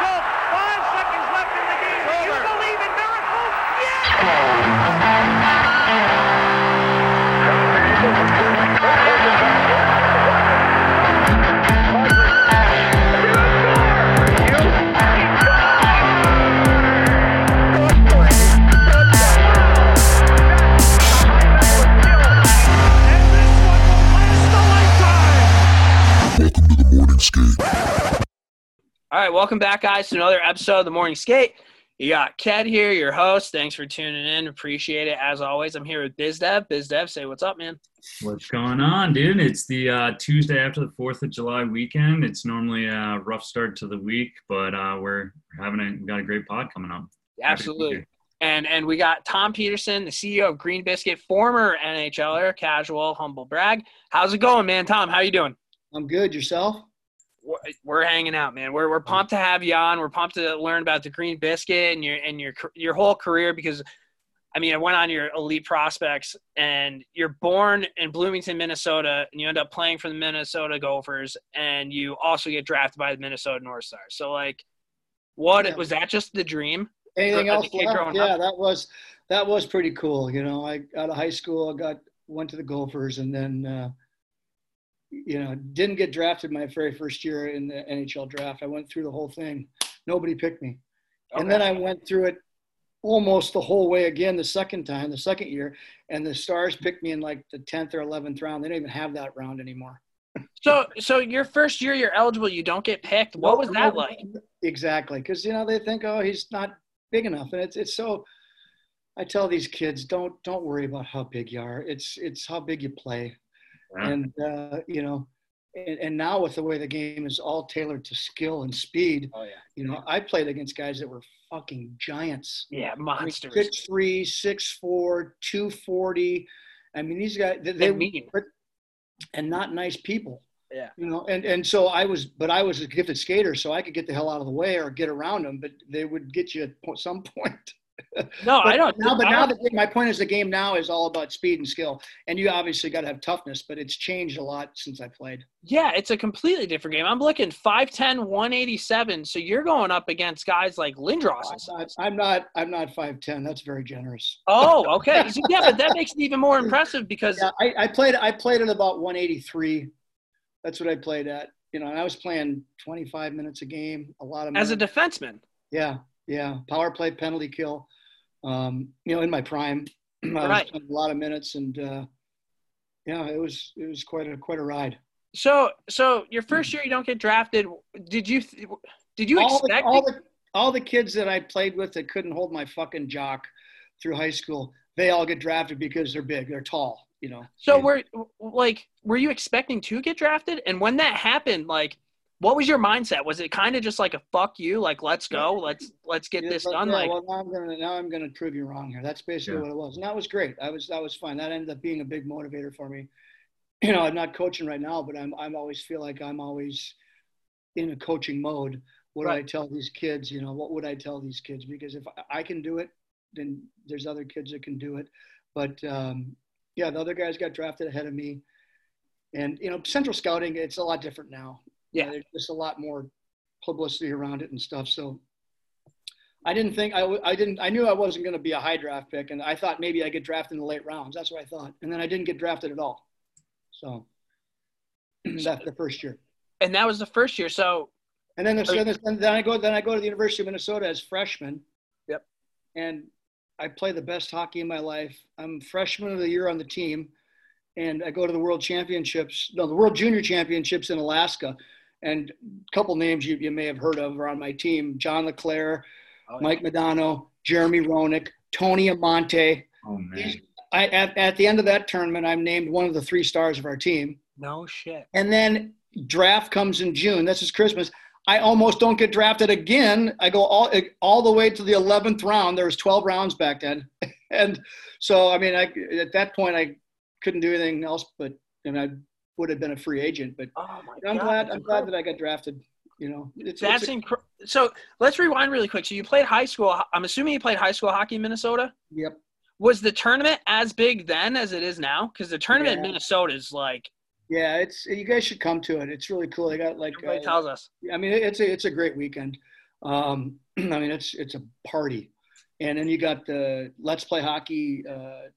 Schultz. Five seconds left in the game. Do you All right, welcome back, guys, to another episode of the Morning Skate. You got Ked here, your host. Thanks for tuning in. Appreciate it as always. I'm here with BizDev. BizDev, say what's up, man. What's going on, dude? It's the uh, Tuesday after the Fourth of July weekend. It's normally a rough start to the week, but uh, we're having a we got a great pod coming up. Happy to be Absolutely. And and we got Tom Pederson, the CEO of Green Biscuit, former NHLer, casual, humble brag. How's it going, man? Tom, how you doing? I'm good. Yourself? We're, we're hanging out, man. We're we're pumped to have you on. We're pumped to learn about the Green Biscuit and your and your your whole career because, I mean, I went on your elite prospects, and you're born in Bloomington, Minnesota, and you end up playing for the Minnesota Gophers, and you also get drafted by the Minnesota North Stars. So, like, what Yeah. was that? Just the dream? Anything a else kid left? growing Yeah, up? that was that was pretty cool. You know, I out of high school, I got went to the Gophers, and then uh, you know didn't get drafted my very first year in the NHL draft. I went through the whole thing. Nobody picked me, Okay. and then I went through it almost the whole way again the second time, the second year, and the Stars picked me in like the tenth or eleventh round. They don't even have that round anymore. So, so your first year, you're eligible. You don't get picked. What was that like? Exactly, because you know they think, oh, he's not big enough, and it's it's so. I tell these kids, don't don't worry about how big you are. It's it's how big you play, Yeah. and uh, you know, and, and now with the way the game is all tailored to skill and speed, Oh yeah, you know, I played against guys that were fucking giants. yeah, monsters. Six three, six four, two forty. I mean, these guys they, they mean. and not nice people. Yeah. You know, and and so I was, but I was a gifted skater, so I could get the hell out of the way or get around them. But they would get you at some point. No, I don't. Now, but now the, my point is the game now is all about speed and skill, and you obviously got to have toughness. But it's changed a lot since I played. Yeah, it's a completely different game. I'm looking 5'10", 187. So you're going up against guys like Lindros. I'm not, I'm not, five ten. That's very generous. Oh, okay. So, yeah, but that makes it even more impressive because Yeah, I, I played, I played at about one eighty three. That's what I played at. You know, and I was playing twenty five minutes a game, a lot of as a minutes. defenseman, Yeah, yeah. Power play, penalty kill. Um, you know, in my prime, Right. a lot of minutes, and uh, yeah, it was it was quite a quite a ride. so so your first year you don't get drafted. Did you did you all the, expect? all the all the kids that I played with that couldn't hold my fucking jock through high school, they all get drafted because they're big, they're tall. You know. so And- were like were you expecting to get drafted? And when that happened, like what was your mindset? Was it kind of just like a fuck you, like let's go, let's let's get Yeah, this done? yeah, Like well, now I'm gonna now I'm gonna prove you wrong here. That's basically Yeah. what it was, and that was great. I was that was fine. That ended up being a big motivator for me. You know, I'm not coaching right now, but I'm I'm always feel like I'm always in a coaching mode. What do I tell these kids? You know, what would I tell these kids? Because if I- I can do it, then there's other kids that can do it. But um, yeah, the other guys got drafted ahead of me, and you know, Central Scouting it's a lot different now. Yeah. there's just a lot more publicity around it and stuff. So I didn't think I, w- I didn't I knew I wasn't going to be a high draft pick, and I thought maybe I get drafted in the late rounds. That's what I thought, and then I didn't get drafted at all. So that's the first year, and that was the first year. So and then, the, then then I go then I go to the University of Minnesota as freshman. Yep. And I play the best hockey in my life. I'm freshman of the year on the team, and I go to the World Championships, no, the World Junior Championships in Alaska, and a couple names you, you may have heard of are on my team: John LeClair, Oh, yeah. Mike Modano, Jeremy Roenick, Tony Amonte. Oh man. I, at, at the end of that tournament, I'm named one of the three stars of our team. no shit. And then draft comes in June. This is Christmas. I almost don't get drafted again. I go all all the way to the 11th round. There was 12 rounds back then, and so I mean, I at that point I couldn't do anything else, but and I would have been a free agent. But Oh my I'm god. glad I'm glad that I got drafted. You know, it's, That's it's incredible. So let's rewind really quick. So you played high school. I'm assuming you played high school hockey in Minnesota. yep. Was the tournament as big then as it is now? Because the tournament in Minnesota is like Yeah, it's you guys should come to it. It's really cool. They got like everybody uh, tells us. I mean, it's a it's a great weekend. Um, I mean, it's it's a party. And then you got the Let's Play Hockey uh,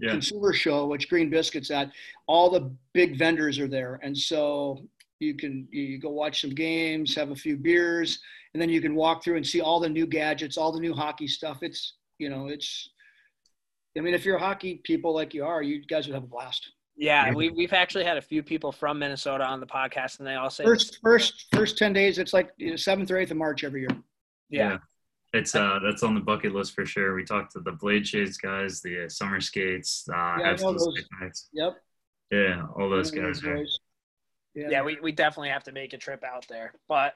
Yeah. consumer show, which Green Biscuits at. All the big vendors are there, and so you can you go watch some games, have a few beers, and then you can walk through and see all the new gadgets, all the new hockey stuff. It's you know, it's. I mean, if you're hockey people like you are, you guys would have a blast. Yeah, Yeah. we, we've actually had a few people from Minnesota on the podcast, and they all say, First, first, first ten days. It's like you know, seventh or eighth of March every year. yeah, It's uh that's on the bucket list for sure. We talked to the Blade Shades guys, the uh, summer skates, uh I know those. picnics. Yep. Yeah, all those I guys are. Yeah. yeah, we, we definitely have to make a trip out there. But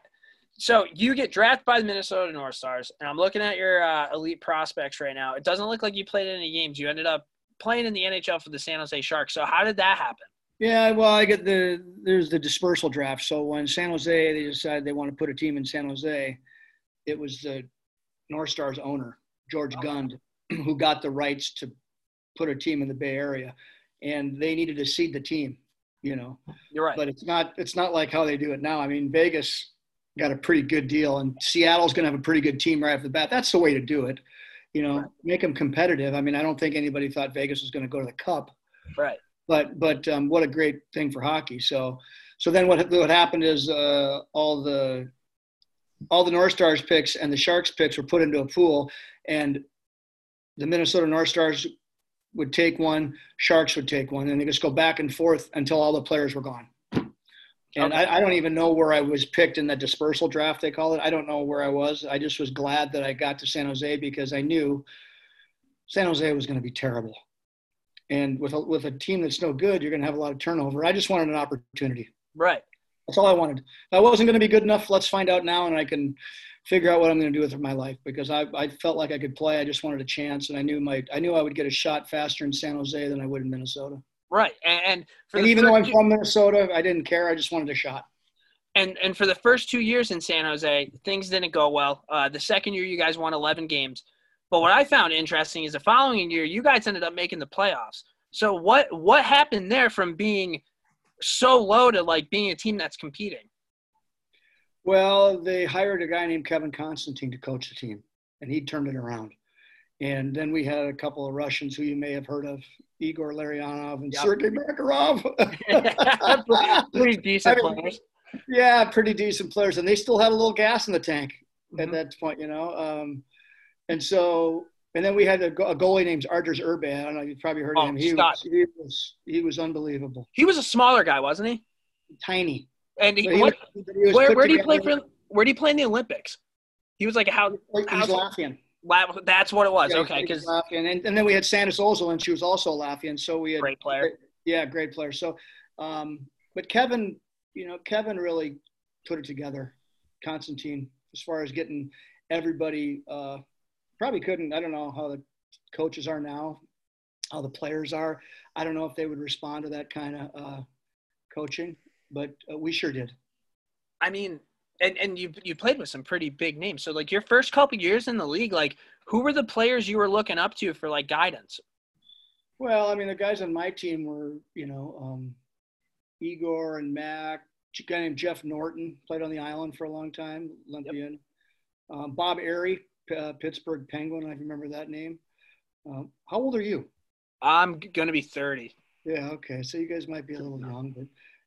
so you get drafted by the Minnesota North Stars, and I'm looking at your uh, elite prospects right now. It doesn't look like you played any games. You ended up playing in the NHL for the San Jose Sharks. So how did that happen? Yeah, well, I get the there's the dispersal draft. So when San Jose they decided they want to put a team in San Jose, it was the North Stars owner George Okay. Gund who got the rights to put a team in the Bay Area, and they needed to seed the team, you know. You're right. But it's not it's not like how they do it now. I mean, Vegas got a pretty good deal, and Seattle's going to have a pretty good team right off the bat. That's the way to do it, you know. Right. Make them competitive. I mean, I don't think anybody thought Vegas was going to go to the Cup right. but but um, what a great thing for hockey. So so then what what happened is uh, all the all the North Stars picks and the Sharks picks were put into a pool, and the Minnesota North Stars would take one, Sharks would take one, and they just go back and forth until all the players were gone. And Okay. I, I don't even know where I was picked in that dispersal draft they call it. I don't know where I was. I just was glad that I got to San Jose because I knew San Jose was going to be terrible. And with a, with a team that's no good, you're going to have a lot of turnover. I just wanted an opportunity. Right. That's all I wanted. If I wasn't going to be good enough. Let's find out now, and I can figure out what I'm going to do with my life because I, I felt like I could play. I just wanted a chance, and I knew my I knew I would get a shot faster in San Jose than I would in Minnesota. Right. And, and for And the even though I'm first- from Minnesota, I didn't care. I just wanted a shot. and and for the first two years in San Jose, things didn't go well. Uh, the second year, you guys won 11 games. But what I found interesting is the following year, you guys ended up making the playoffs. So what what happened there from being so low to like being a team that's competing? Well, they hired a guy named Kevin Constantine to coach the team, and he turned it around. And then we had a couple of Russians who you may have heard of, Igor Larionov and Yep. Sergei Makarov. Pretty decent I mean, players. yeah, pretty decent players, and they still had a little gas in the tank at Mhm. that point, you know. Um, and so, and then we had a, a goalie named Arturs Irbe. I don't know, you've probably heard Oh, of him. He was, he was he was unbelievable, He was a smaller guy, wasn't he? tiny. And he, he was- he where where did he play for? Where did he play in the Olympics? He was like how? He's Latvian. La- That's what it was. Yeah, okay, because Latvian. And, and then we had Sandis Ozil, and she was also Latvian. So we had great player. Yeah, great player. So, um, but Kevin, you know, Kevin really put it together. Constantine, as far as getting everybody, uh, probably couldn't. I don't know how the coaches are now, how the players are. I don't know if they would respond to that kind of uh, coaching, but uh, we sure did. I mean, and and you you played with some pretty big names. So like your first couple years in the league, like who were the players you were looking up to for like guidance? Well, I mean, the guys on my team were, you know, um, Igor and Mac. A guy named Jeff Norton played on the island for a long time, Olympian. Um, Bob Errey, uh, Pittsburgh Penguin. I remember that name. Um, how old are you? I'm gonna be 30. Yeah, okay. So you guys might be a little young, but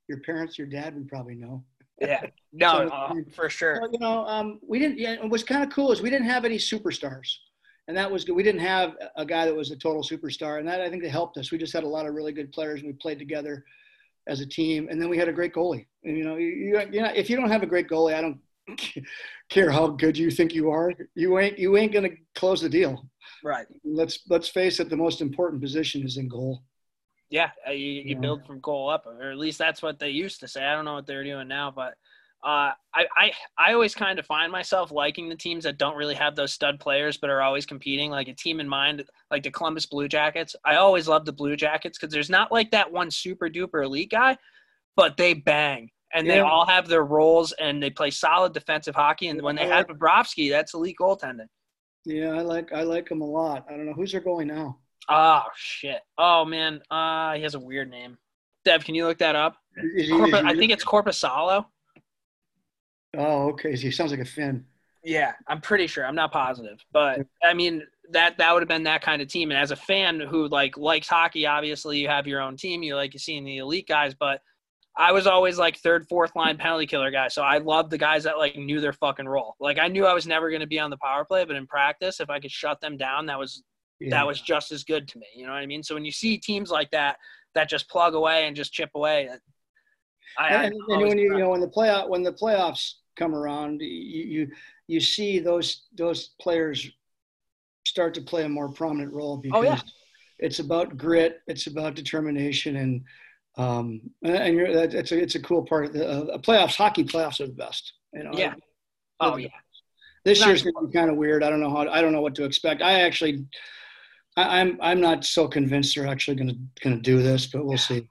your parents, your dad would probably know. Yeah, no, So- uh, for sure. You know, um, we didn't. Yeah, and what's kind of cool is we didn't have any superstars, and that was good. We didn't have a guy that was a total superstar, and that I think that helped us. We just had a lot of really good players, and we played together as a team. And then we had a great goalie. And you know, you, you, you know, if you don't have a great goalie, I don't care how good you think you are. You ain't you ain't gonna close the deal. Right. Let's let's face it. The most important position is in goal. Yeah, uh, you, you Yeah. build from goal up, or at least that's what they used to say. I don't know what they're doing now, but uh, I, I I always kind of find myself liking the teams that don't really have those stud players, but are always competing. Like a team in mind, like the Columbus Blue Jackets. I always love the Blue Jackets because there's not like that one super duper elite guy, but they bang. And they Yeah. all have their roles, and they play solid defensive hockey. And when they have Bobrovsky, that's elite goaltending. Yeah, I like I like him a lot. I don't know who's their goalie now. Oh shit! Oh man, uh, he has a weird name. Dev, can you look that up? Is he- is I think it's Korpisalo. Oh, okay. He sounds like a Finn. Yeah, I'm pretty sure. I'm not positive, but I mean that that would have been that kind of team. And as a fan who like likes hockey, obviously you have your own team. You like seeing the elite guys, but I was always like third, fourth line penalty killer guy. So I loved the guys that like knew their fucking role. Like I knew I was never going to be on the power play, but in practice, if I could shut them down, that was Yeah. that was just as good to me. You know what I mean? So when you see teams like that that just plug away and just chip away, I, I and, and when you you know when the playoff when the playoffs come around, you you you see those those players start to play a more prominent role because Oh, yeah. it's about grit, it's about determination, and um and you're that, it's a it's a cool part of the uh, playoffs. Hockey playoffs are the best. You know. Yeah. oh yeah, This Not- year's to be kind of weird. I don't know how. I don't know what to expect. I actually, I, I'm I'm not so convinced they're actually going to going to do this, but we'll see.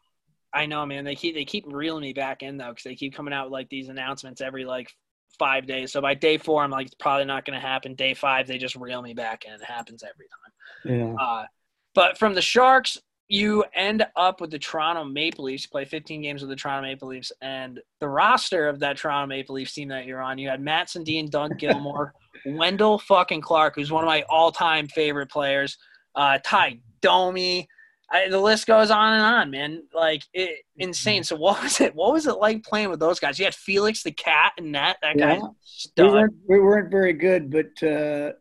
I know, man. They keep they keep reeling me back in though, because they keep coming out with like these announcements every like five days. So by day four, I'm like, it's probably not going to happen. Day five, they just reel me back in. It happens every time. Yeah. Uh, but from the Sharks, you end up with the Toronto Maple Leafs. You play 15 games with the Toronto Maple Leafs, and the roster of that Toronto Maple Leafs team that you're on, you had Mats Sundin, Doug Gilmour, Wendell fucking Clark, who's one of my all-time favorite players, uh, Ty Domi. I, the list goes on and on, man. Like it, insane. So what was it? What was it like playing with those guys? You had Felix the cat and that. That Yeah. guy's We weren't we weren't very good, but uh,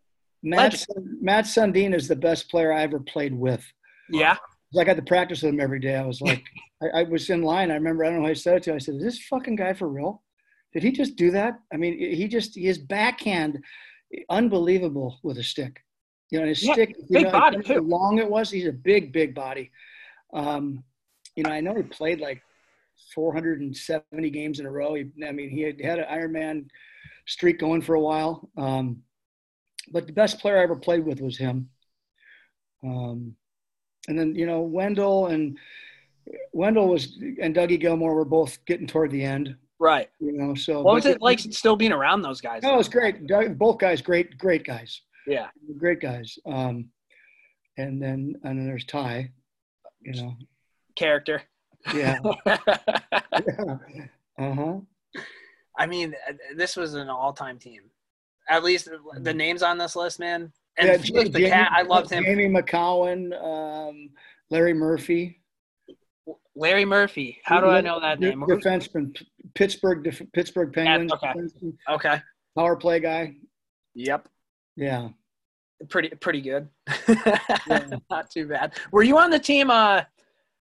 Matt Legend. Mats Sundin is the best player I ever played with. Yeah. I got to practice with him every day. I was like, I, I was in line. I remember. I don't know who I said it to. I said, "Is this fucking guy for real? Did he just do that? I mean, he just his backhand, unbelievable with a stick. You know, his Yeah, stick. Big know, body, how too. long it was. He's a big, big body. Um, you know, I know he played like 470 games in a row. He, I mean, he had had an Ironman streak going for a while. Um, but the best player I ever played with was him. Um, and then you know Wendell and Wendell was and Dougie Gilmour were both getting toward the end. Right. You know, so What was but- it like still being around those guys? Oh, it was great. Both guys, great, great guys, Yeah. great guys. Um, and then and then there's Ty. You know, Character. yeah, uh huh. I mean, uh, this was an all-time team. At least the names on this list, man. And Yeah, the Jamie- cat, I loved him. Jamie Macoun, um, Larry Murphy. Larry Murphy. How do I know that name? Defenseman, Pittsburgh, def- Pittsburgh Penguins. okay. Okay. Power play guy. Yep. Yeah. Pretty pretty good. Not too bad. Were you on the team? Uh,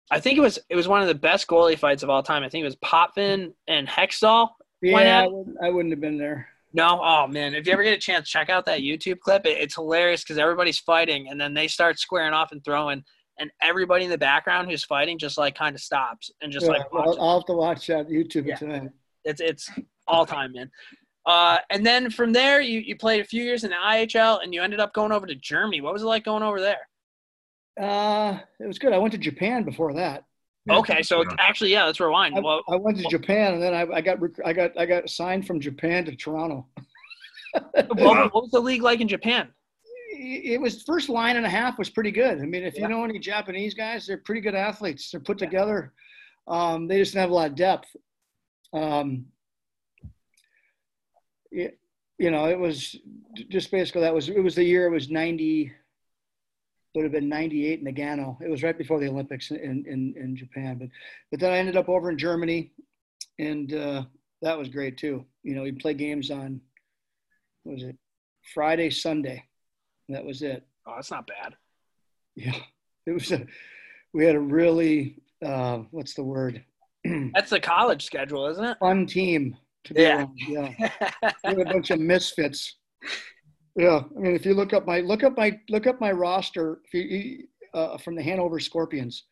I think it was it was one of the best goalie fights of all time. I think it was Potvin and Hextall. Yeah, I wouldn't, I wouldn't have been there. No, oh man! If you ever get a chance, check out that YouTube clip. It, it's hilarious because everybody's fighting, and then they start squaring off and throwing, and everybody in the background who's fighting just like kind of stops and just Yeah, like I'll. I'll have to watch that YouTube Yeah. tonight. It's it's all time, man. Uh, and then from there, you, you played a few years in the IHL, and you ended up going over to Germany. What was it like going over there? Uh, it was good. I went to Japan before that. Okay, so actually, yeah, let's rewind. I, Well, I went to Japan and then I, I got rec- I got I got signed from Japan to Toronto. what, what was the league like in Japan? it was first line and a half was pretty good. I mean, if Yeah. you know any Japanese guys, they're pretty good athletes. They're put together. Um, they just don't have a lot of depth. Um, it, you know, it was just basically that was it was the year it was ninety. Would have been ninety eight in Nagano. It was right before the Olympics in, in in Japan. But but then I ended up over in Germany, and uh, that was great too. You know, we play games on what was it Friday, Sunday. That was it. Oh, that's not bad. Yeah, it was a. We had a really uh, what's the word? That's the college schedule, isn't it? Fun team to be Yeah. around. Yeah, we had a bunch of misfits. Yeah, I mean, if you look up my look up my look up my roster you, uh, from the Hanover Scorpions,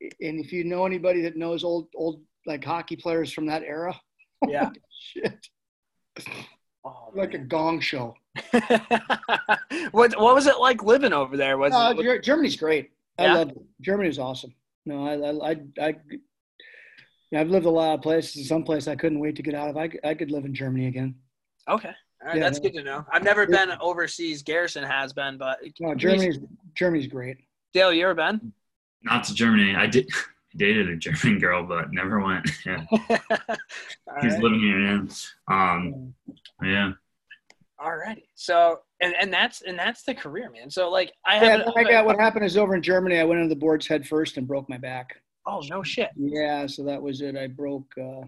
and if you know anybody that knows old old like hockey players from that era, yeah. shit, Oh, like a gong show. what what was it like living over there? Was Uh, it, Germany's great. I Yeah? love it. Germany is awesome. No, I I. I, I I've lived a lot of places. Some place I couldn't wait to get out of. I, I could live in Germany again. okay? All right, Yeah. that's good to know. I've never been overseas. Garrison has been, but No, Germany's Germany's great. Dale, you ever been? Not to Germany. I did dated a German girl, but never went. Yeah, he's right. living here. Yeah. Um, yeah. Alrighty. So and and that's and that's the career, man. So like I Yeah, have. I got what happened is over in Germany. I went into the boards head first and broke my back. Oh no shit. Yeah, so that was it. I broke uh,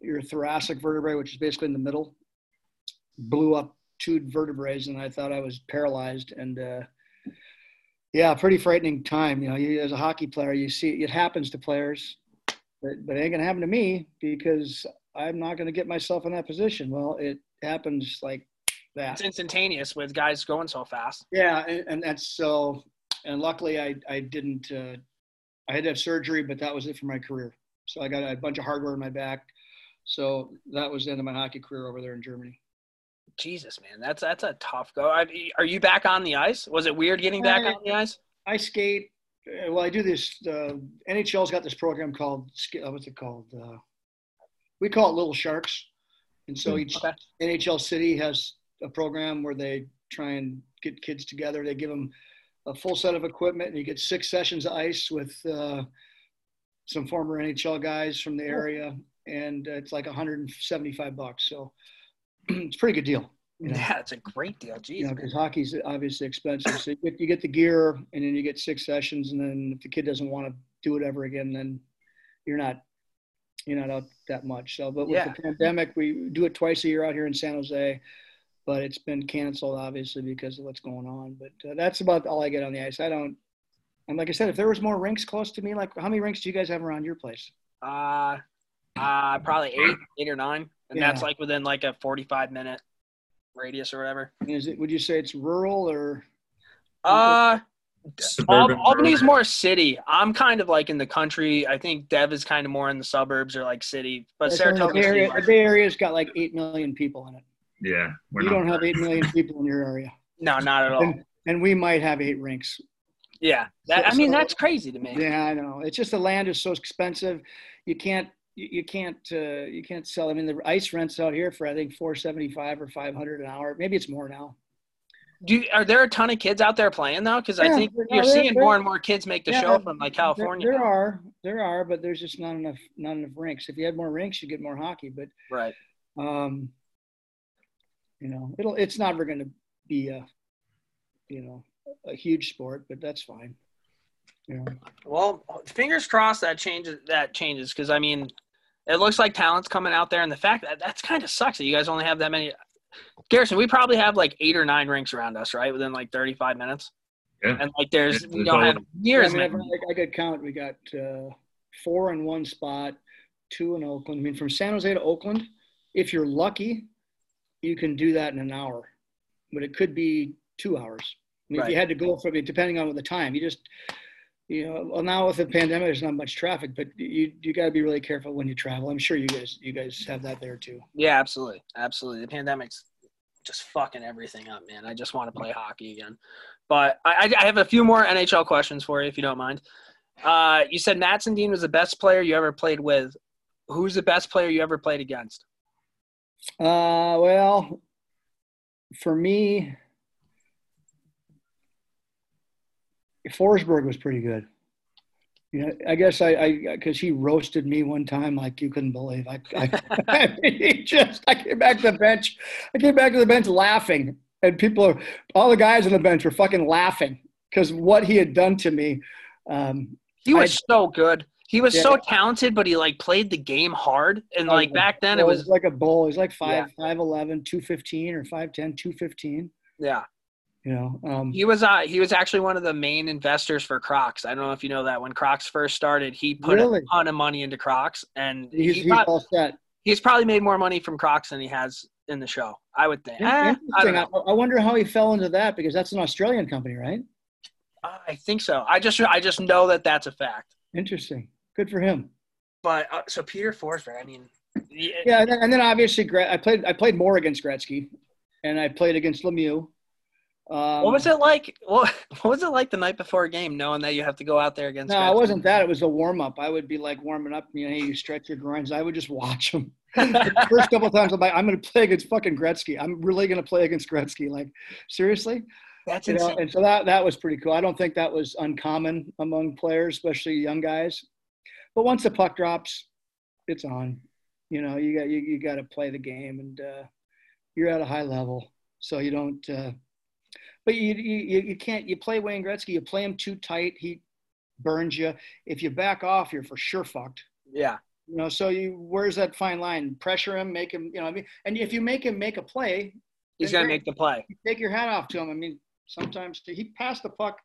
your thoracic vertebrae, which is basically in the middle, blew up two vertebrae, and I thought I was paralyzed. And uh, yeah, pretty frightening time. You know, you, as a hockey player, you see it happens to players, but, but it ain't gonna happen to me because I'm not gonna get myself in that position. Well, it happens like that. It's instantaneous with guys going so fast. Yeah, and, and that's so. And luckily, I I didn't. Uh, I had to have surgery, but that was it for my career. So I got a bunch of hardware in my back. So that was the end of my hockey career over there in Germany. Jesus, man, that's that's a tough go. I, are you back on the ice? Was it weird getting back Uh, on the ice? I skate. uh, Well, I do this. Uh, NHL's got this program called uh, what's it called? Uh, we call it Little Sharks. And so each Okay. NHL city has a program where they try and get kids together. They give them a full set of equipment, and you get six sessions of ice with uh, some former NHL guys from the area, and it's like 175 bucks. So it's a pretty good deal. you know. Yeah, it's a great deal. Jeez. You know, because hockey's obviously expensive. So you get, you get the gear, and then you get six sessions, and then if the kid doesn't want to do it ever again, then you're not you're not out that much. So, but with Yeah. the pandemic, we do it twice a year out here in San Jose, but it's been canceled obviously because of what's going on. But uh, that's about all I get on the ice. I don't. And like I said, if there was more rinks close to me, like how many rinks do you guys have around your place? Uh, uh, probably eight, eight or nine, and that's like within like a forty-five minute radius or whatever. Is it? Would you say it's rural or? Uh, Al- Suburban Albany's rural. more city. I'm kind of like in the country. I think Dev is kind of more in the suburbs or like city. But It's only the Saratoga Bay Area, City- the Bay Area's got like eight million people in it. Yeah, we're You not. don't have eight million people in your area. no, not at all. And, and we might have eight rinks. Yeah, that, I mean so- that's crazy to me. Yeah, I know. It's just the land is so expensive. You can't you, you can't uh, you can't sell. I mean, the ice rents out here for I think four seventy five or five hundred an hour. Maybe it's more now. Do you, are there a ton of kids out there playing though? Because I think you're there- seeing there- more and more kids make the Yeah, show from like California. there now. are there are, but there's just not enough not enough rinks. If you had more rinks, you'd get more hockey. But Right. um, you know, it'll it's never going to be a you know a huge sport, but that's fine. Know. Well, fingers crossed that changes. That changes because I mean, it looks like talent's coming out there, and the fact that that's kind of sucks that you guys only have that many. Garrison, we probably have like eight or nine rinks around us, right? Within like 35 minutes. Yeah. And like, there's Yeah, we don't have of near I mean, many. I, I could count. We got uh, four in one spot, two in Oakland. I mean, from San Jose to Oakland, if you're lucky, you can do that in an hour, but it could be two hours. I mean, if you had to go from it, depending on the time, you just, you know, well now with the pandemic, there's not much traffic, but you you got to be really careful when you travel. I'm sure you guys you guys have that there too. Yeah, absolutely, absolutely. The pandemic's just fucking everything up, man. I just want to play hockey again. But I, I have a few more NHL questions for you, if you don't mind. Uh, you said Mats Sundin was the best player you ever played with. Who's the best player you ever played against? Uh, well, for me, Forsberg was pretty good. You know, I guess I, I, because he roasted me one time like you couldn't believe. I, I, I mean, he just, I came back to the bench. I came back to the bench laughing, and people, are, all the guys on the bench were fucking laughing because what he had done to me. Um, He was so good. He was Yeah. so talented, but he like played the game hard. And like back then, it was like a bull. He's like five, five eleven, two fifteen, or 5'10", 215, yeah. You know, um, He was uh he was actually one of the main investors for Crocs. I don't know if you know that. When Crocs first started, he put Really? a ton of money into Crocs, and he's, he he's all set. he's probably made more money from Crocs than he has in the show. I would think. Eh, I, don't Interesting. know. I, I wonder how he fell into that because that's an Australian company, right? I think so. I just I just know that that's a fact. Interesting. Good for him. But uh, so Peter Forsberg, I mean, yeah, and then, and then obviously I played I played more against Gretzky, and I played against Lemieux. Um, what was it like? What, what was it like the night before a game, knowing that you have to go out there against? No, it wasn't that. It was a warm up. I would be like warming up. You know, hey, you stretch your groins. I would just watch them. the first couple of times, I'm like, I'm going to play against fucking Gretzky. I'm really going to play against Gretzky. Like, seriously. That's You know, insane. and so that that was pretty cool. I don't think that was uncommon among players, especially young guys. But once the puck drops, it's on. You know, you got you, you got to play the game, and uh, you're at a high level, so you don't. Uh, but you, you you can't. You play Wayne Gretzky. You play him too tight. He burns you. If you back off, you're for sure fucked. Yeah. You know, so you where's that fine line? Pressure him, make him. You know, I mean, and if you make him make a play, He's gonna make the play. take your hat off to him. I mean, sometimes he passed the puck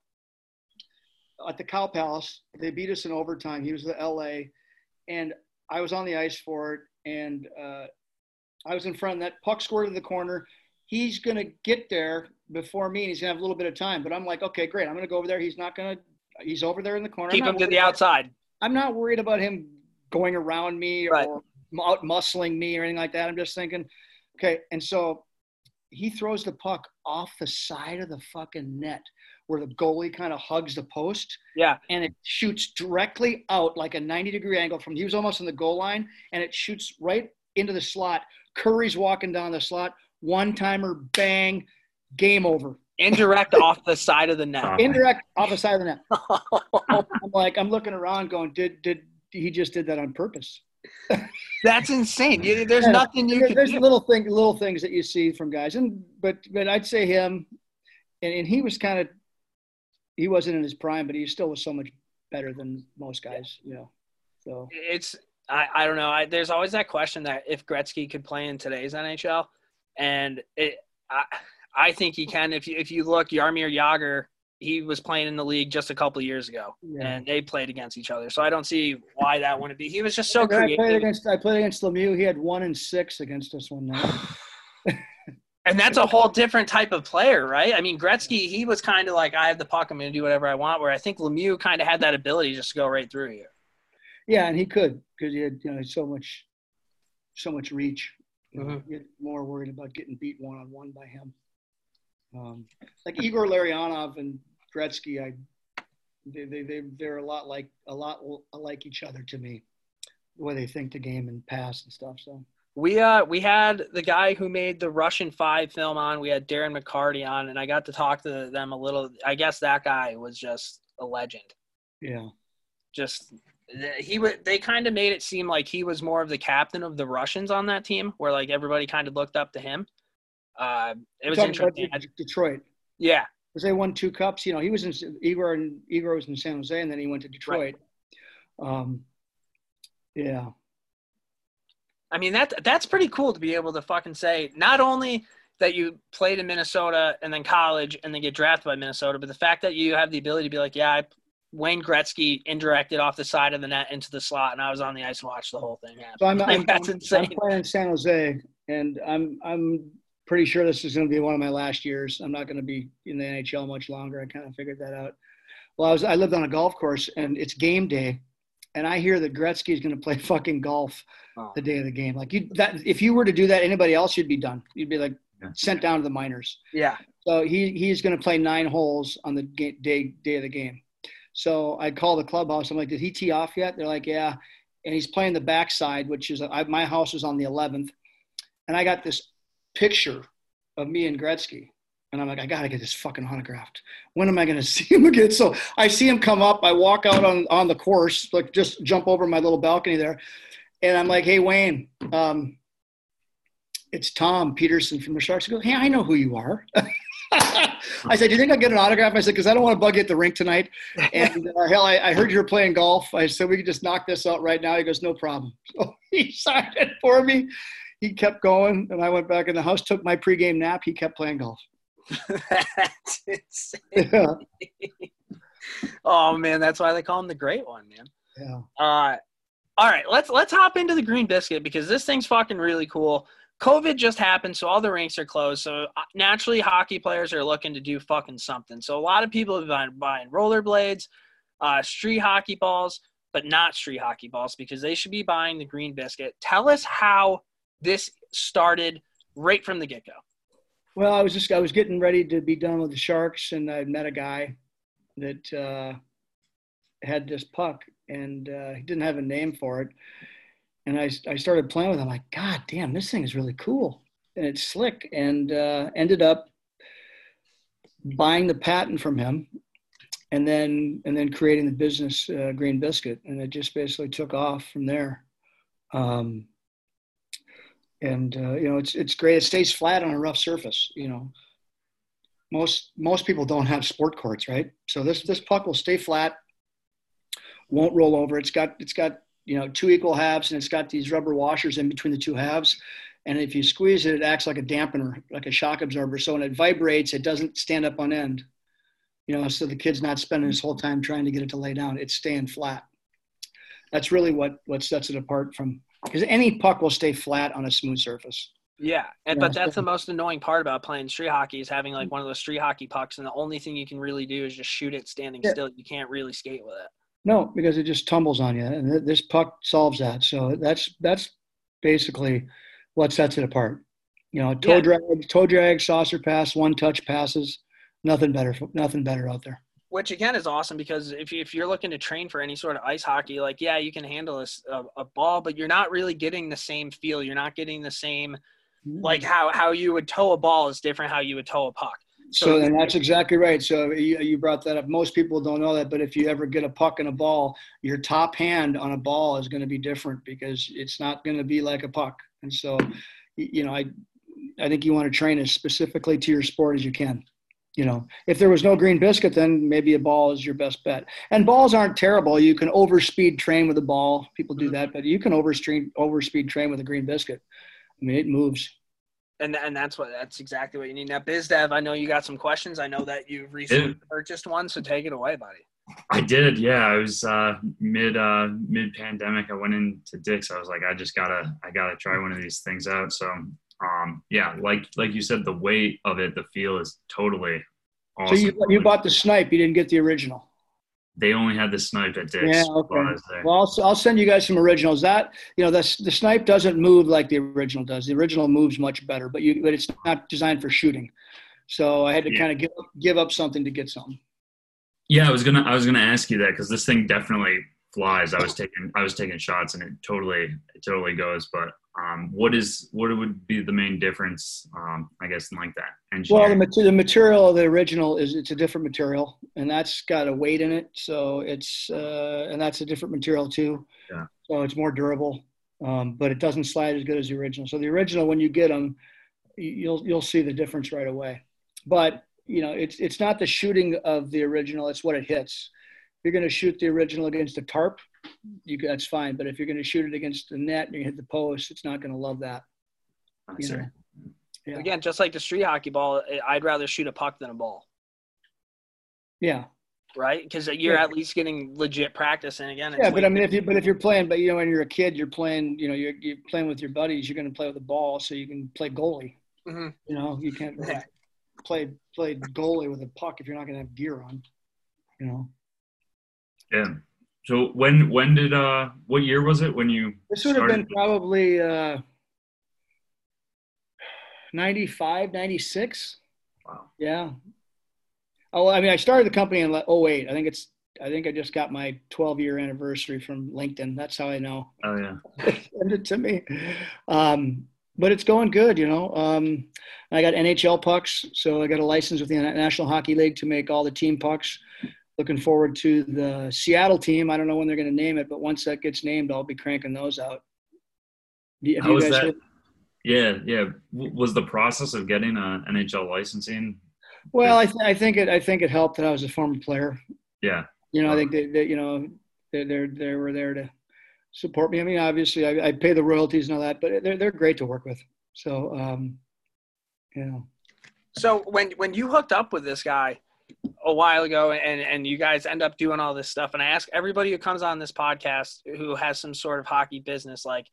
at the Cow Palace. They beat us in overtime. He was the LA, and I was on the ice for it, and uh, I was in front. of that puck scored to the corner. He's gonna get there before me, and he's gonna have a little bit of time. But I'm like, okay, great. I'm gonna go over there. He's not gonna. He's over there in the corner. Keep him to the outside. I'm not worried about him going around me Right. or out muscling me or anything like that. I'm just thinking, okay. And so he throws the puck off the side of the fucking net where the goalie kind of hugs the post Yeah. and it shoots directly out like a 90 degree angle from he was almost in the goal line and it shoots right into the slot. Kurri's walking down the slot, one timer, bang, game over. Indirect off the side of the net. Oh. Indirect off the side of the net. I'm like, I'm looking around going, did did he just did that on purpose? That's insane. You, there's Yeah. nothing you There- can there's do. little thing, little things that you see from guys, and but but I'd say him, and, and he was kind of, he wasn't in his prime, but he still was so much better than most guys, you know. So It's I, I don't know. I, there's always that question that if Gretzky could play in today's NHL, and it I, I think he can. If you if you look, Jaromir Jagr, he was playing in the league just a couple of years ago, yeah. and they played against each other. So I don't see why that wouldn't be. He was just so I played creative. against I played against Lemieux. He had one and six against us one night. And that's a whole different type of player, right? I mean, Gretzky, he was kind of like, I have the puck, I'm going to do whatever I want. Where I think Lemieux kind of had that ability just to go right through you. Yeah, and he could because he had you know so much, so much reach. Mhm. You're more worried about getting beat one on one by him. Um, like Igor Larionov and Gretzky, I they they they they're a lot like a lot alike each other to me, the way they think the game and pass and stuff. So We uh we had the guy who made the Russian Five film on. We had Darren McCarty on, and I got to talk to them a little. I guess that guy was just a legend. yeah, Just he would. They kind of made it seem like he was more of the captain of the Russians on that team, where like everybody kind of looked up to him. Uh, it was interesting. Detroit yeah, because they won two cups. You know, he was in Igor and Igor was in San Jose, and then he went to Detroit. Um, yeah. I mean that that's pretty cool to be able to fucking say not only that you played in Minnesota and then college and then get drafted by Minnesota, but the fact that you have the ability to be like, yeah, I, Wayne Gretzky indirected off the side of the net into the slot, and I was on the ice and watched the whole thing happen. So I'm, Like, I'm, that's I'm, insane. I'm playing in San Jose, and I'm I'm pretty sure this is going to be one of my last years. I'm not going to be in the NHL much longer. I kind of figured that out. Well, I was I lived on a golf course, and it's game day, and I hear that Gretzky is going to play fucking golf Oh. the day of the game. Like you, that if you were to do that, anybody else, you'd be done. You'd be like Yeah. sent down to the minors. Yeah, So he he's going to play nine holes on the ga- day day of the game. So I call the clubhouse. I'm like, did he tee off yet? They're like, yeah. And he's playing the backside, which is I, my house is on the 11th, and I got this picture of me and Gretzky, and I'm like, I gotta get this fucking autographed. When am I gonna see him again? So I see him come up. I walk out on on the course, like just jump over my little balcony there, and I'm like, hey Wayne, um, it's Tom Pederson from the Sharks. I go, hey, I know who you are. I said, "Do you think I'll get an autograph?" I said, "Because I don't want to bug you at the rink tonight." And uh, hell, I, I heard you were playing golf. I said, "We could just knock this out right now." He goes, "No problem." So he signed it for me. He kept going, and I went back in the house, took my pregame nap. He kept playing golf. that's insane. yeah, Oh man, that's why they call him the Great One, man. yeah. Uh, all right, let's let's hop into the Green Biscuit because this thing's fucking really cool. COVID just happened, so all the rinks are closed. So uh, naturally, hockey players are looking to do fucking something. So a lot of people have been buying rollerblades, uh, street hockey balls, but not street hockey balls because they should be buying the Green Biscuit. Tell us how this started right from the get go. Well, I was just I was getting ready to be done with the Sharks, and I met a guy that uh, had this puck, and uh, he didn't have a name for it. And I, I started playing with him. like, God damn, this thing is really cool, and it's slick. And uh, ended up buying the patent from him, and then and then creating the business uh, Green Biscuit, and it just basically took off from there. Um, and uh, you know it's it's great. It stays flat on a rough surface. You know, most most people don't have sport courts, right? So this this puck will stay flat, won't roll over. It's got it's got you know two equal halves, and it's got these rubber washers in between the two halves. And if you squeeze it, it acts like a dampener, like a shock absorber. So when it vibrates, it doesn't stand up on end. You know, so the kid's not spending his whole time trying to get it to lay down. It's staying flat. That's really what what sets it apart from because any puck will stay flat on a smooth surface. Yeah, and Yeah, but that's the most annoying part about playing street hockey is having like one of those street hockey pucks, and the only thing you can really do is just shoot it standing Yeah. still. You can't really skate with it. No, because it just tumbles on you, and th- this puck solves that. So that's that's basically what sets it apart. You know, toe Yeah. drag, toe drag, saucer pass, one touch passes. Nothing better. Nothing better out there. Which again is awesome because if you, if you're looking to train for any sort of ice hockey, like yeah, you can handle a a ball, but you're not really getting the same feel. You're not getting the same like mm. how how you would tow a ball is different how you would tow a puck. So, and that's exactly right. So you, you brought that up. Most people don't know that, but if you ever get a puck and a ball, your top hand on a ball is going to be different because it's not going to be like a puck. And so, you know, I, I think you want to train as specifically to your sport as you can. You know, if there was no green biscuit, then maybe a ball is your best bet. And balls aren't terrible. You can overspeed train with a ball. People do that, but you can overspeed overspeed train with a green biscuit. I mean, it moves. and and that's what that's exactly what you need. Now, BizDev, I know you got some questions. I know that you've recently Yeah. purchased one, so take it away, buddy. I did, yeah. I was uh, mid uh, mid pandemic. I went into Dick's. I was like, I just gotta, I gotta try one of these things out. So, um, yeah, like like you said, the weight of it, the feel is totally awesome. So you you bought the snipe. You didn't get the original. They only had the snipe at Dick's. Yeah, okay. I was there. Well, I'll, I'll send you guys some originals. That you know, the the snipe doesn't move like the original does. The original moves much better, but you but it's not designed for shooting. So I had to Yeah. kind of give give up something to get something. Yeah, I was gonna I was gonna ask you that because this thing definitely flies. I was taking I was taking shots and it totally it totally goes. But um, what is what would be the main difference? Um, I guess like that Well, the, mater- the material of the original is it's a different material, and that's got a weight in it. So it's uh, and that's a different material too. Yeah. So it's more durable, um, but it doesn't slide as good as the original. So the original, when you get them, you'll you'll see the difference right away. But you know, it's it's not the shooting of the original; it's what it hits. You're going to shoot the original against a tarp, you that's fine. But if you're going to shoot it against the net and you hit the post, it's not going to love that. I You see. know. Yeah. Again, just like the street hockey ball, I- I'd rather shoot a puck than a ball, Yeah. right? Because you're Yeah. at least getting legit practice. And again, it's Yeah, but like- I mean, if you but if you're playing, but you know, when you're a kid, you're playing, you know, you're, you're playing with your buddies. You're going to play with the ball, so you can play goalie. Mhm. You know, you can't play play goalie with a puck if you're not going to have gear on. You know, Yeah. So when when did uh what year was it when you this would have been probably uh, 95, 96. Wow. Yeah. Oh, I mean, I started the company in like 08. I think it's. I think I just got my 12 year anniversary from LinkedIn. That's how I know. Oh yeah. send it to me. Um, but it's going good, you know. Um, I got NHL pucks, so I got a license with the National Hockey League to make all the team pucks. Looking forward to the Seattle team. I don't know when they're going to name it, but once that gets named, I'll be cranking those out. Have How you was that? heard- Yeah, yeah. Was the process of getting a NHL licensing? Well, I, th- I think it. I think it helped that I was a former player. Yeah. You know, I think they, they you know, they they they were there to support me. I mean, obviously, I, I pay the royalties and all that, but they're they're great to work with. So, um, you know. So when when you hooked up with this guy a while ago and and you guys end up doing all this stuff. And I ask everybody who comes on this podcast who has some sort of hockey business like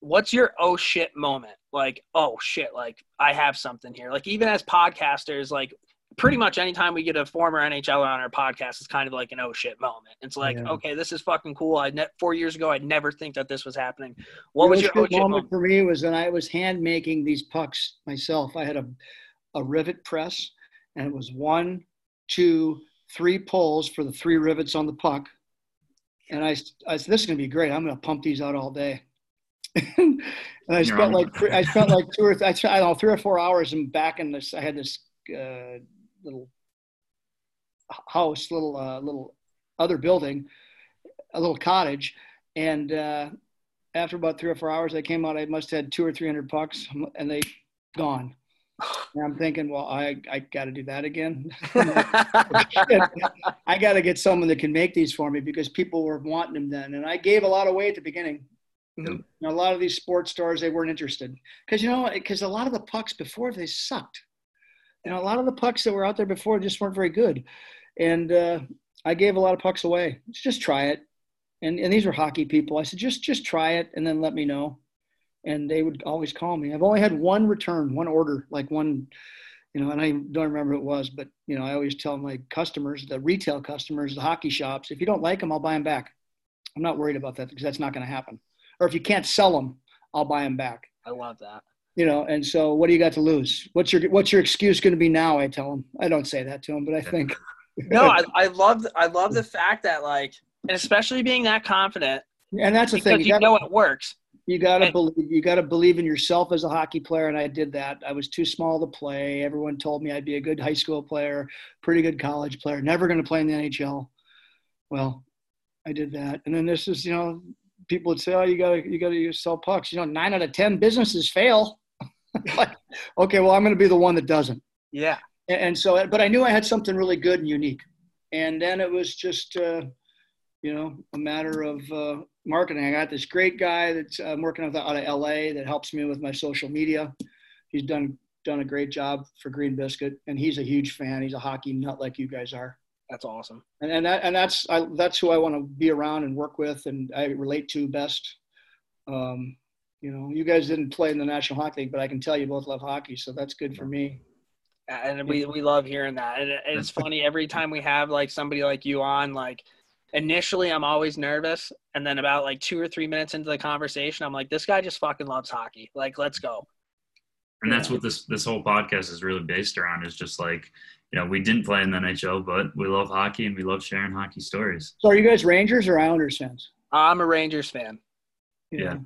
what's your oh shit moment? Like oh shit like I have something here. Like even as podcasters like pretty much anytime we get a former NHLer on our podcast it's kind of like an oh shit moment. It's like Yeah. okay this is fucking cool. I ne- 4 years ago I'd never think that this was happening. What was The your oh shit moment moment? for me was when I was hand making these pucks myself. I had a, a rivet press, and it was one, two, three pulls for the three rivets on the puck. And I, I said, "This is gonna be great. I'm gonna pump these out all day." and I You're spent like three, I spent like two or th- I, spent, I don't know three or four hours and back in this. I had this uh, little house, little uh, little other building, a little cottage, and uh, after about three or four hours, I came out. I must have had two or three hundred pucks, and they gone. And I'm thinking, well, I I got to do that again. I got to get someone that can make these for me because people were wanting them then, and I gave a lot away at the beginning. Mhm. You a lot of these sports stores they weren't interested because you know because a lot of the pucks before they sucked. You know, a lot of the pucks that were out there before just weren't very good, and uh, I gave a lot of pucks away. Just try it, and and these were hockey people. I said just just try it and then let me know, and they would always call me. I've only had one return, one order, like one, you know, and I don't remember who it was, but you know, I always tell my customers, the retail customers, the hockey shops, if you don't like them, I'll buy them back. I'm not worried about that because that's not going to happen. Or if you can't sell them, I'll buy them back. I love that. You know, and so what do you got to lose? What's your what's your excuse going to be now? I tell them. I don't say that to them, but I think. No, I, I love I love the fact that like, and especially being that confident and that's the thing. you You got know it works. You got to and- believe. You got to believe in yourself as a hockey player, and I did that. I was too small to play. Everyone told me I'd be a good high school player, pretty good college player, never going to play in the NHL. Well, I did that, and then this is you know people would say, oh, you got to you got to sell pucks. You know, nine out of ten businesses fail. like, okay, well, I'm going to be the one that doesn't. Yeah. And, and so, but I knew I had something really good and unique. And then it was just, uh, you know, a matter of uh, marketing. I got this great guy that's uh, working out of, out of LA that helps me with my social media. He's done done a great job for Green Biscuit, and he's a huge fan. He's a hockey nut like you guys are. That's awesome. And and, that, and that's I, that's who I want to be around and work with, and I relate to best. Um, you know, you guys didn't play in the National Hockey League, but I can tell you both love hockey, so that's good for me. and we, we love hearing that and it's funny every time we have like somebody like you on like initially i'm always nervous and then about like two or three minutes into the conversation i'm like this guy just fucking loves hockey like let's go And that's what this this whole podcast is really based around. Is just like, you know, we didn't play in the NHL, but we love hockey and we love sharing hockey stories. So, are you guys Rangers or Islanders fans? i'm a rangers fan Yeah.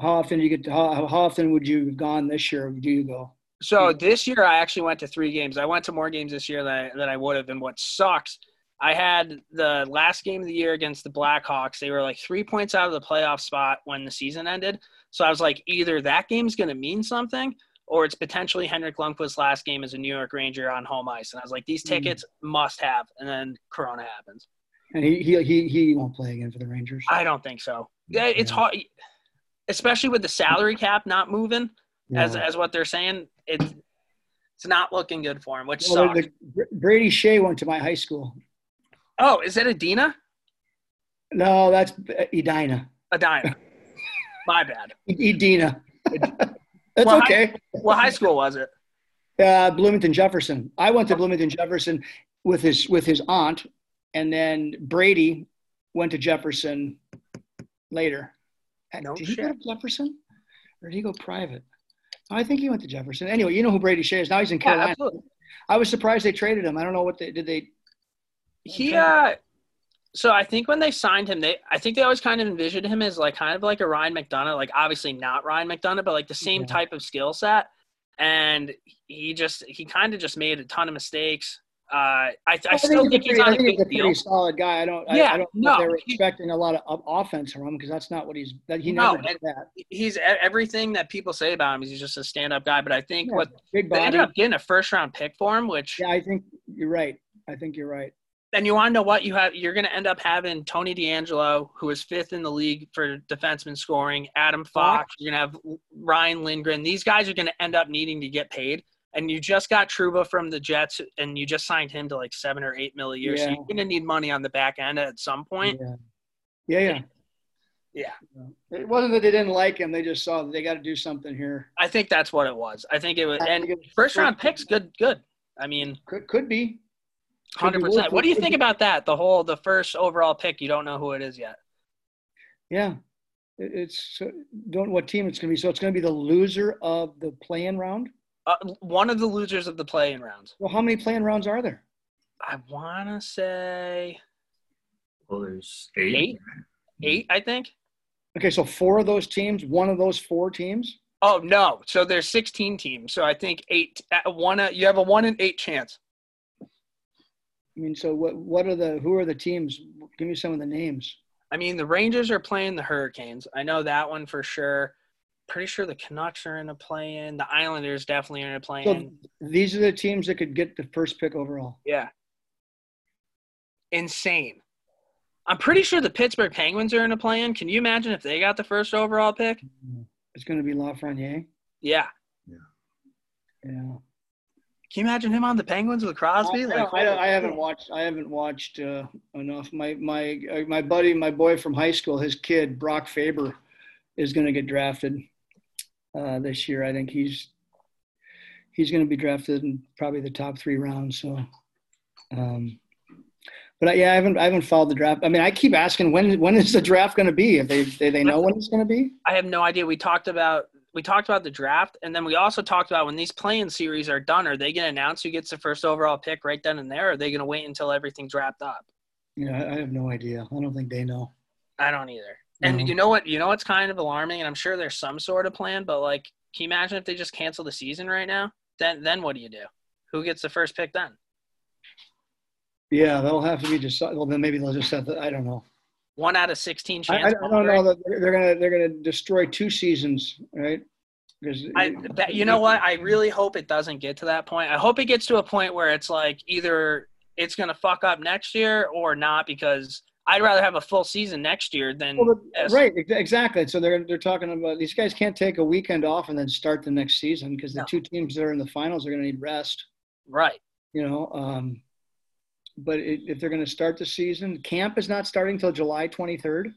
How often do you get? To, how, how often would you have gone this year? Do you go? so this year i actually went to three games i went to more games this year than i, than I would have and what sucks i had the last game of the year against the blackhawks they were like three points out of the playoff spot when the season ended so i was like either that game's going to mean something or it's potentially henrik lundqvist's last game as a new york ranger on home ice and i was like these Mhm. tickets must have and then corona happens And he he he, he won't play again for the Rangers. i don't think so it's Yeah. hard especially with the salary cap not moving as Yeah. as what they're saying it's it's not looking good for him which Well, sucks the- Brady Skjei went to my high school. Oh, is it Adina? No, that's Edina. Adina. My bad. Edina. that's okay. What high school was it? Uh, Bloomington Jefferson. I went to Bloomington Jefferson with his with his aunt, and then Brady went to Jefferson later. No did he go shit. to Jefferson, or did he go private? I think he went to Jefferson. Anyway, you know who Brady Skjei is. Now he's in Yeah, Carolina. absolutely. I was surprised they traded him. I don't know what they did. They He uh so I think when they signed him, they I think they always kind of envisioned him as like kind of like a Ryan McDonagh, like obviously not Ryan McDonagh, but like the same Yeah. type of skill set. And he just he kind of just made a ton of mistakes. Uh, I, I still he's think he's pretty- on I a think good he's a deal. pretty solid guy. I don't. I- Yeah, I, don't know no, they're expecting a lot of of offense from him because that's not what he's. That he No, did that. He's everything that people say about him. He's just a stand-up guy. But I think Yeah, what big they ended up getting a first-round pick for him, which Yeah, I think you're right. I think you're right. And you want to know what you have you're going to end up having tony deangelo who is fifth in the league for defenseman scoring adam fox you're going to have ryan lindgren these guys are going to end up needing to get paid and you just got trouba from the jets and you just signed him to like seven or eight mil a year so you're going to need money on the back end at some point Yeah. Yeah, yeah. Yeah. It wasn't that they didn't like him; they just saw that they got to do something here. i think that's what it was i think it was and first round picks good good i mean Could could be. Could be 100% what do you think about that the whole the first overall pick you don't know who it is yet Yeah. It's uh, don't know what team it's going to be. So it's going to be the loser of the play-in round. uh, one of the losers of the play-in rounds Well, how many play-in rounds are there? I want to say Well, there's eight. Eight? eight, I think. Okay, so four of those teams, one of those four teams. Oh no! So there's 16 teams. So I think eight. uh, One. uh, You have a one in eight chance. I mean, so what? What are the? Who are the teams? Give me some of the names. I mean, the Rangers are playing the Hurricanes. I know that one for sure. Pretty sure the Canucks are in a play-in. The Islanders definitely are in a play-in. So these are the teams that could get the first pick overall. yeah. Insane. I'm pretty sure the Pittsburgh Penguins are in a play-in. Can you imagine if they got the first overall pick? Mm-hmm. It's going to be Lafreniere. Yeah. Yeah. Yeah. Can you imagine him on the Penguins with Crosby? I, like, I, I, I haven't watched. I haven't watched uh, enough. My my uh, my buddy, my boy from high school, his kid Brock Faber, is going to get drafted uh, this year. I think he's he's going to be drafted in probably the top three rounds. So, um, but I, yeah, I haven't I haven't followed the draft. I mean, I keep asking when when is the draft going to be? If they they, they know when it's going to be. I have no idea. We talked about we talked about the draft, and then we also talked about when these play-in series are done. Are they going to announce who gets the first overall pick right then and there? Or are they going to wait until everything's wrapped up? Yeah, I, have no idea. I don't think they know. I don't either. And No. you know what? You know what's kind of alarming, and I'm sure there's some sort of plan, but like, can you imagine if they just cancel the season right now? Then then what do you do? Who gets the first pick then? Yeah, that'll have to be decided. Well, then maybe they'll just have to. I don't know. One out of sixteen chance. I, I don't know that they're, gonna they're gonna destroy two seasons, right? Because I, that, you know what? I really hope it doesn't get to that point. I hope it gets to a point where it's like either it's going to fuck up next year or not because I'd rather have a full season next year than Well, right, exactly. So they're they're talking about these guys can't take a weekend off and then start the next season because the No. two teams that are in the finals are going to need rest. right. You know, um, but it, if they're going to start the season, camp is not starting till July 23rd.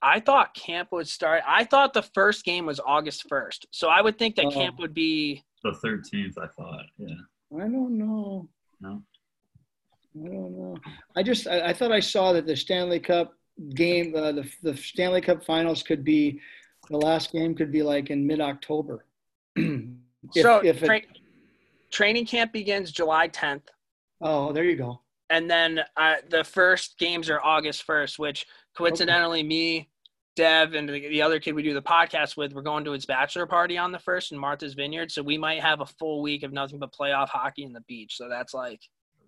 I thought camp would start. I thought the first game was August first, so I would think that Oh. camp would be. The 13th, I thought. Yeah. I don't know. No. I don't know. I just I, I thought I saw that the Stanley Cup game, uh, the the Stanley Cup Finals could be the last game could be like in mid October. so tra- training camp begins July 10th, oh, there you go. And then uh, the first games are August 1st, which coincidentally me, Dev, and the, the other kid we do the podcast with, we're going to his bachelor party on the first in Martha's Vineyard, so we might have a full week of nothing but playoff hockey in the beach. So that's like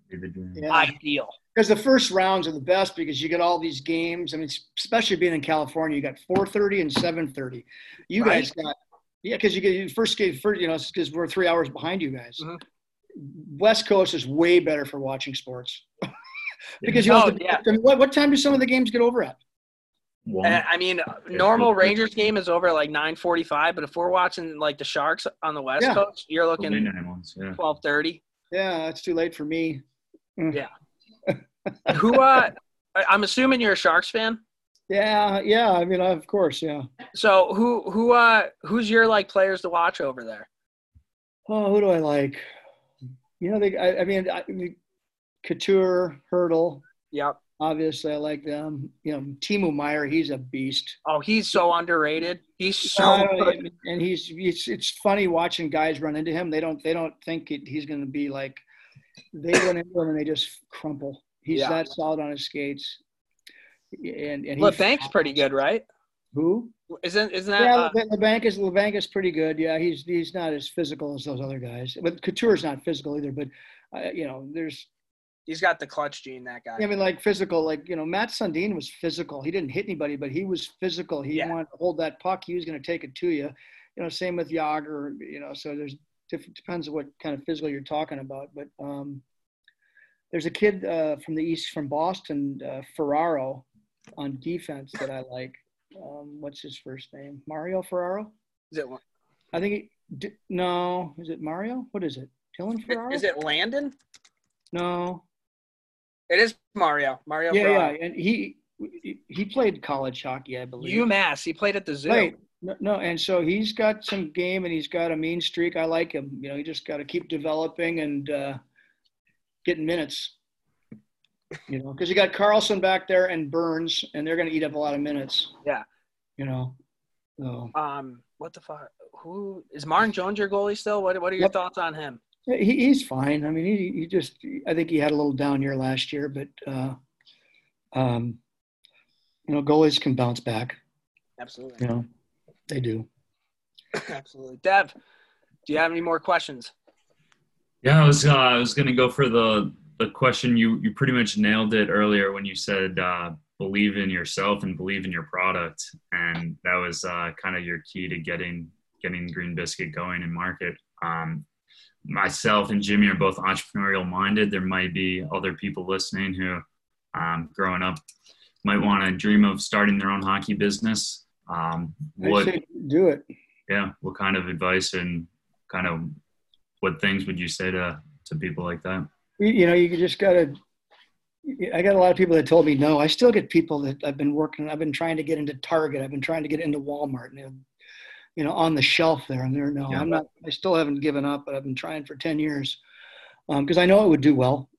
Be the dream. Yeah. ideal. Because the first rounds are the best because you get all these games. I mean, especially being in California, you got 4:30 and 7:30. You Right. guys got yeah, because you get your first game first. You know, because we're three hours behind you guys. Mhm. West Coast is way better for watching sports because you Oh, have to, yeah. I mean, what, what time do some of the games get over at? One. I mean, normal Rangers game is over at like 9:45, but if we're watching like the Sharks on the West Yeah. Coast, you're looking midnight. Yeah. 12:30. Yeah, it's too late for me. Yeah. Who? Uh, I- I'm assuming you're a Sharks fan. Yeah, yeah. I mean, of course, yeah. So who who uh who's your like players to watch over there? Oh, who do I like? You know, they. I, I mean, I, Couture, Hertl. Yep. Obviously, I like them. You know, Timo Meier, he's a beast. Oh, he's so underrated. He's so good. and he's it's it's funny watching guys run into him. They don't they don't think it, he's going to be like they run into him and they just crumple. He's Yeah. that solid on his skates. And and he Labanc's pretty good, right? Who? Isn't isn't that? Yeah, uh, Labanc is Labanc is pretty good. Yeah, he's he's not as physical as those other guys. But Couture's not physical either. But uh, you know, there's he's got the clutch gene. That guy. I mean, like physical, like you know, Mats Sundin was physical. He didn't hit anybody, but he was physical. He Yeah. wanted to hold that puck. He was going to take it to you. You know, same with Jagr. You know, so there's diff- depends on what kind of physical you're talking about. But um, there's a kid uh, from the east, from Boston, uh, Ferraro, on defense that I like. Um, what's his first name? Mario Ferraro. Is it I think. He, d- no, is it Mario? What is it? Dylan Ferraro? is it Landon? No. It is Mario. Mario. Yeah, Ferraro. yeah, and he he played college hockey, I believe. UMass. He played at the zoo. Right. No, no, and so he's got some game and he's got a mean streak. I like him. You know, he just got to keep developing and uh, getting minutes. You know, because you got Karlsson back there and Burns, and they're going to eat up a lot of minutes. Yeah. You know, so Um. What the fuck? Who is Martin Jones your goalie still? What What are your Yep. thoughts on him? he, he's fine. I mean, he, he just I think he had a little down year last year, but uh, um, you know, goalies can bounce back. Absolutely. You know, they do. Absolutely. Dev, do you have any more questions? Yeah, I was uh, I was gonna go for the the question you you pretty much nailed it earlier when you said uh, believe in yourself and believe in your product, and that was uh, kind of your key to getting getting Green Biscuit going in market. Um, myself and Jimmy are both entrepreneurial minded. There might be other people listening who, um, growing up, might want to dream of starting their own hockey business. Um, what, do it. yeah, what kind of advice and kind of what things would you say to to people like that? You, know, you just gotta. I got a lot of people that told me no. I still get people that I've been working. I've been trying to get into Target. I've been trying to get into Walmart. And they're, you know, on the shelf there, and they're no. Yeah. I'm not. I still haven't given up, but I've been trying for ten years because I know it would do well.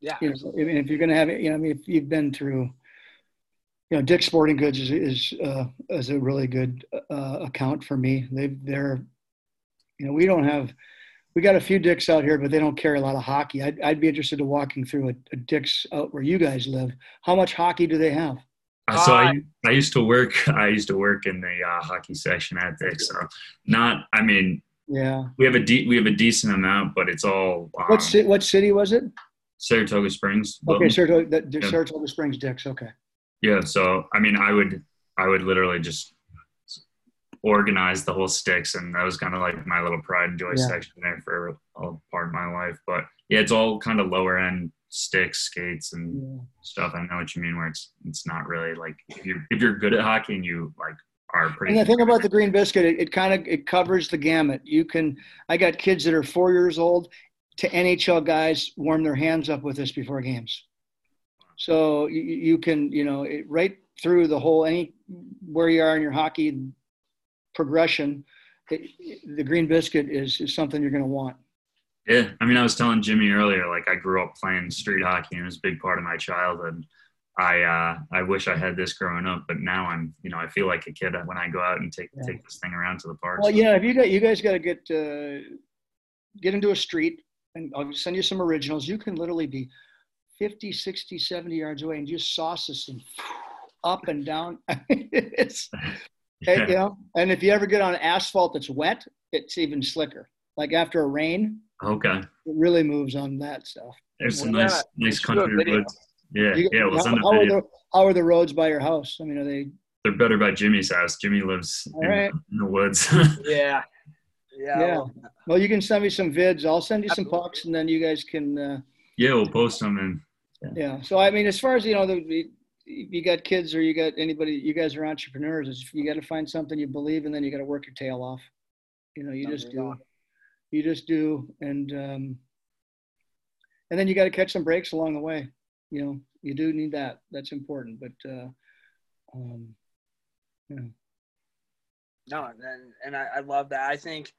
Yeah. You know, I mean, if you're going to have it, you know, I mean, if you've been through, you know, Dick's Sporting Goods is is, uh, is a really good uh, account for me. They they're, you know, we don't have, we got a few Dicks out here, but they don't carry a lot of hockey. I'd I'd be interested in walking through a, a Dick's out where you guys live. How much hockey do they have? Uh, so I, I used to work I used to work in the uh, hockey section at Dick's. So not I mean Yeah. we have a de- we have a decent amount, but it's all um, What ci- what city was it? Saratoga Springs. Okay, Wilton. Saratoga, that, Yeah. Saratoga Springs Dicks. Okay. Yeah, so I mean, I would I would literally just organize the whole sticks, and that was kind of like my little pride and joy Yeah. section there for a part of my life. But yeah, it's all kind of lower end sticks, skates, and Yeah. stuff. I know what you mean. Where it's it's not really like if you're if you're good at hockey and you like are pretty. And the thing about the green biscuit, it, it kind of it covers the gamut. You can. I got kids that are four years old to NHL guys warm their hands up with this before games. So you, you can, you know, it, right through the whole any where you are in your hockey progression, it, the green biscuit is is something you're going to want. Yeah, I mean, I was telling Jimmy earlier, like I grew up playing street hockey, and it was a big part of my childhood. I uh, I wish I had this growing up, but now I'm, you know, I feel like a kid when I go out and take Yeah. take this thing around to the park. Well, know, if you got you guys got to get uh, get into a street, and I'll send you some originals. You can literally be 50, 60, 70 yards away and just sauce this thing up and down. it's Yeah. you know, and if you ever get on asphalt that's wet, it's even slicker. Like after a rain, Okay, it really moves on that stuff. there's some Yeah, nice nice let's do a country video. roads. Yeah, You- yeah, we'll how, send a how are video. the, how are the roads by your house? I mean, are they They're better by Jimmy's house. Jimmy lives in, right. in the woods. Yeah. Yeah. Yeah. well? You can send me some vids. I'll send you some Absolutely. pucks, and then you guys can. Uh, yeah, we'll post them and Yeah. So I mean, as far as you know, the, you got kids or you got anybody, you guys are entrepreneurs. You got to find something you believe and then you got to work your tail off. You know, you just Number do. one. You just do, and um, and then you got to catch some breaks along the way. You know, you do need that. That's important. But uh, um, you know, No, and and I, I love that. I think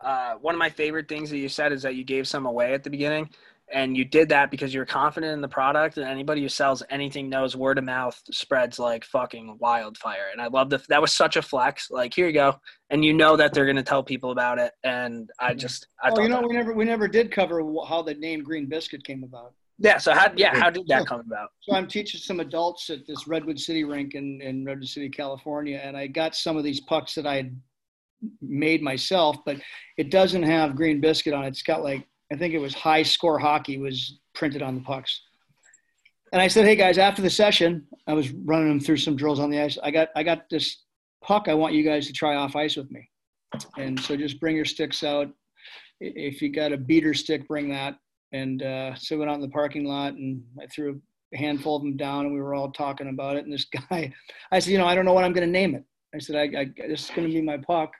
uh, one of my favorite things that you said is that you gave some away at the beginning, and you did that because you're confident in the product. And anybody who sells anything knows word of mouth spreads like fucking wildfire. And I love the that was such a flex. Like here you go, and you know that they're gonna tell people about it. And I mm-hmm. just I oh, you know, we never we never did cover how the name Green Biscuit came about. yeah. So how yeah how did that come about? So I'm teaching some adults at this Redwood City rink in, in Redwood City, California, and I got some of these pucks that I had made myself, but it doesn't have green biscuit on it. It's got like I think it was high score hockey was printed on the pucks. And I said, hey guys, after the session, I was running them through some drills on the ice. I got I got this puck. I want you guys to try off ice with me. And so just bring your sticks out. If you got a beater stick, bring that. And uh, so we went out in the parking lot and I threw a handful of them down and we were all talking about it. And this guy, I said, you know, I don't know what I'm going to name it. I said, I, I this is going to be my puck.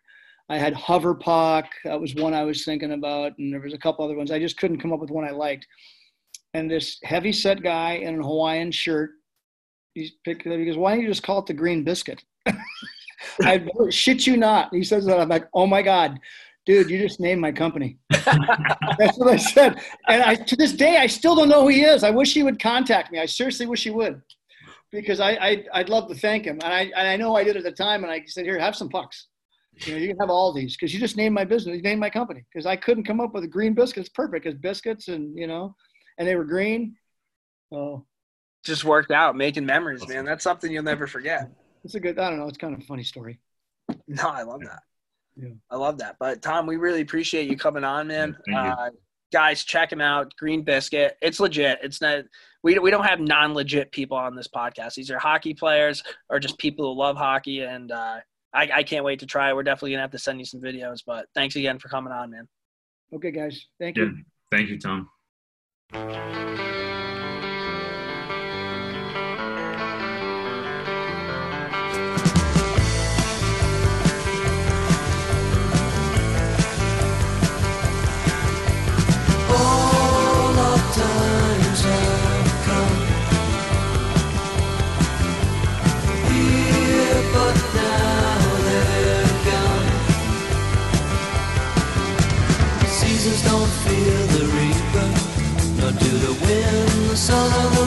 I had hover puck. That was one I was thinking about. And there was a couple other ones. I just couldn't come up with one I liked. And this heavy set guy in a Hawaiian shirt, he's picked it up. He goes, why don't you just call it the green biscuit? I shit you not. He says that. I'm like, oh my God, dude, you just named my company. That's what I said. And I, to this day, I still don't know who he is. I wish he would contact me. I seriously wish he would, because I, I I'd love to thank him. And I and I know I did at the time. And I said, here, have some pucks. You, know, you can have all these because you just named my business, you named my company because I couldn't come up with a green biscuit. It's Perfect because biscuits and you know, and they were green. So just worked out making memories, man. That's something you'll never forget. It's a good. I don't know. It's kind of a funny story. No, I love that. Yeah. I love that. But Tom, we really appreciate you coming on, man. Uh, guys, check him out. Green Biscuit. It's legit. It's not. We we don't have non legit people on this podcast. These are hockey players or just people who love hockey and. Uh, I, I can't wait to try. We're definitely gonna have to send you some videos. But thanks again for coming on, man. Okay, guys. Thank yeah. you. Thank you, Tom. solo